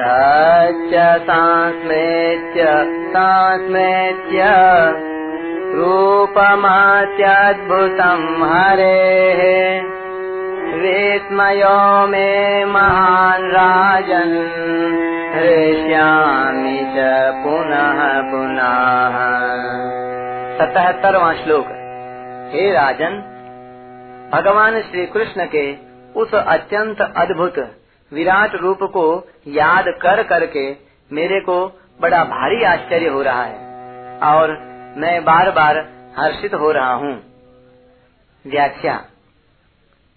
तच्च संस्मृत्य संस्मृत्य रूपमत्यद्भुतम् हरेः। विस्मयो मे महान् राजन्। हृष्यामि च पुनः पुनः। सतहत्तरवा श्लोक। हे राजन, भगवान श्री कृष्ण के उस अत्यंत अद्भुत विराट रूप को याद कर करके मेरे को बड़ा भारी आश्चर्य हो रहा है और मैं बार बार हर्षित हो रहा हूँ। व्याख्या।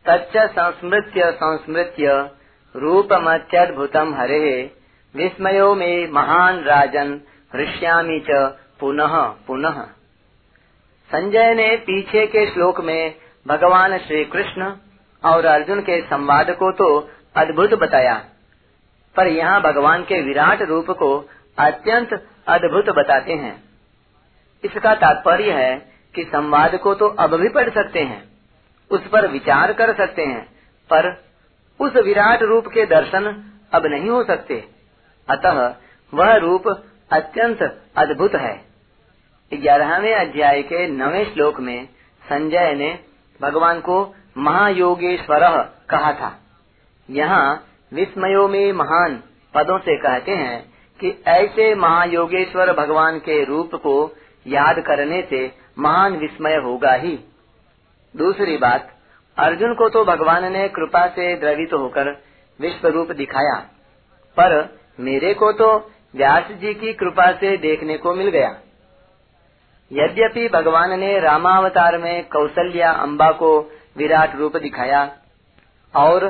तच्च संस्मृत्य संस्मृत्य रूपमत्यद्भुतम हरे विस्मयो में महान राजन हृष्यामी च पुनः पुनः। संजय ने पीछे के श्लोक में भगवान श्री कृष्ण और अर्जुन के संवाद को तो अद्भुत बताया। पर यहाँ भगवान के विराट रूप को अत्यंत अद्भुत बताते हैं। इसका तात्पर्य है कि संवाद को तो अब भी पढ़ सकते हैं, उस पर विचार कर सकते हैं, पर उस विराट रूप के दर्शन अब नहीं हो सकते। अतः वह रूप अत्यंत अद्भुत है। ग्यारहवें अध्याय के नवे श्लोक में संजय ने भगवान को महायोगेश्वर कहा था। यहाँ विस्मयों में महान पदों से कहते हैं कि ऐसे महायोगेश्वर भगवान के रूप को याद करने से महान विस्मय होगा ही। दूसरी बात, अर्जुन को तो भगवान ने कृपा से द्रवित होकर विश्व रूप दिखाया, पर मेरे को तो व्यास जी की कृपा से देखने को मिल गया। यद्यपि भगवान ने रामावतार में कौशल्या अम्बा को विराट रूप दिखाया, और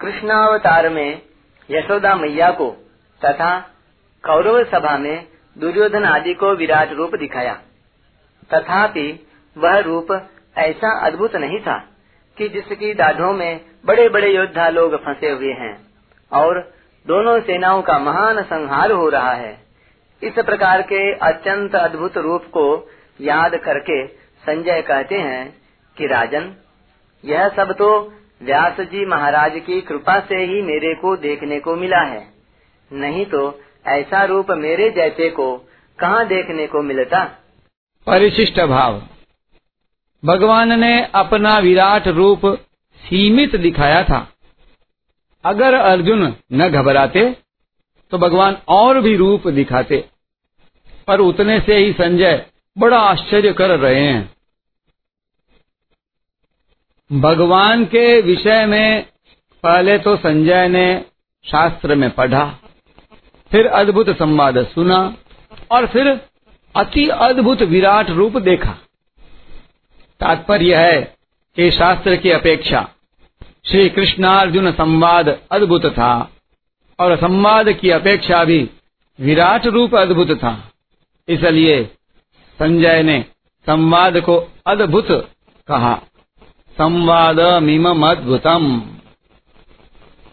कृष्णावतार में यशोदा मैया को तथा कौरव सभा में दुर्योधन आदि को विराट रूप दिखाया। तथापि वह रूप ऐसा अद्भुत नहीं था कि जिसकी दाढ़ों में बड़े बड़े योद्धा लोग फंसे हुए हैं और दोनों सेनाओं का महान संहार हो रहा है। इस प्रकार के अत्यंत अद्भुत रूप को याद करके संजय कहते हैं कि, राजन, यह सब तो व्यास जी महाराज की कृपा से ही मेरे को देखने को मिला है। नहीं तो ऐसा रूप मेरे जैसे को कहाँ देखने को मिलता? परिशिष्ट भाव। भगवान ने अपना विराट रूप सीमित दिखाया था। अगर अर्जुन न घबराते तो भगवान और भी रूप दिखाते। पर उतने से ही संजय बड़ा आश्चर्य कर रहे हैं। भगवान के विषय में पहले तो संजय ने शास्त्र में पढ़ा, फिर अद्भुत संवाद सुना और फिर अति अद्भुत विराट रूप देखा। तात्पर्य है कि शास्त्र की अपेक्षा श्री कृष्णार्जुन संवाद अद्भुत था और संवाद की अपेक्षा भी विराट रूप अद्भुत था। इसलिए संजय ने संवाद को अद्भुत कहा। संवाद मीम अद्भुतम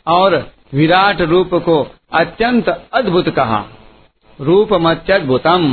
और विराट रूप को अत्यंत अद्भुत कहा। रूप मत्यद्भुतम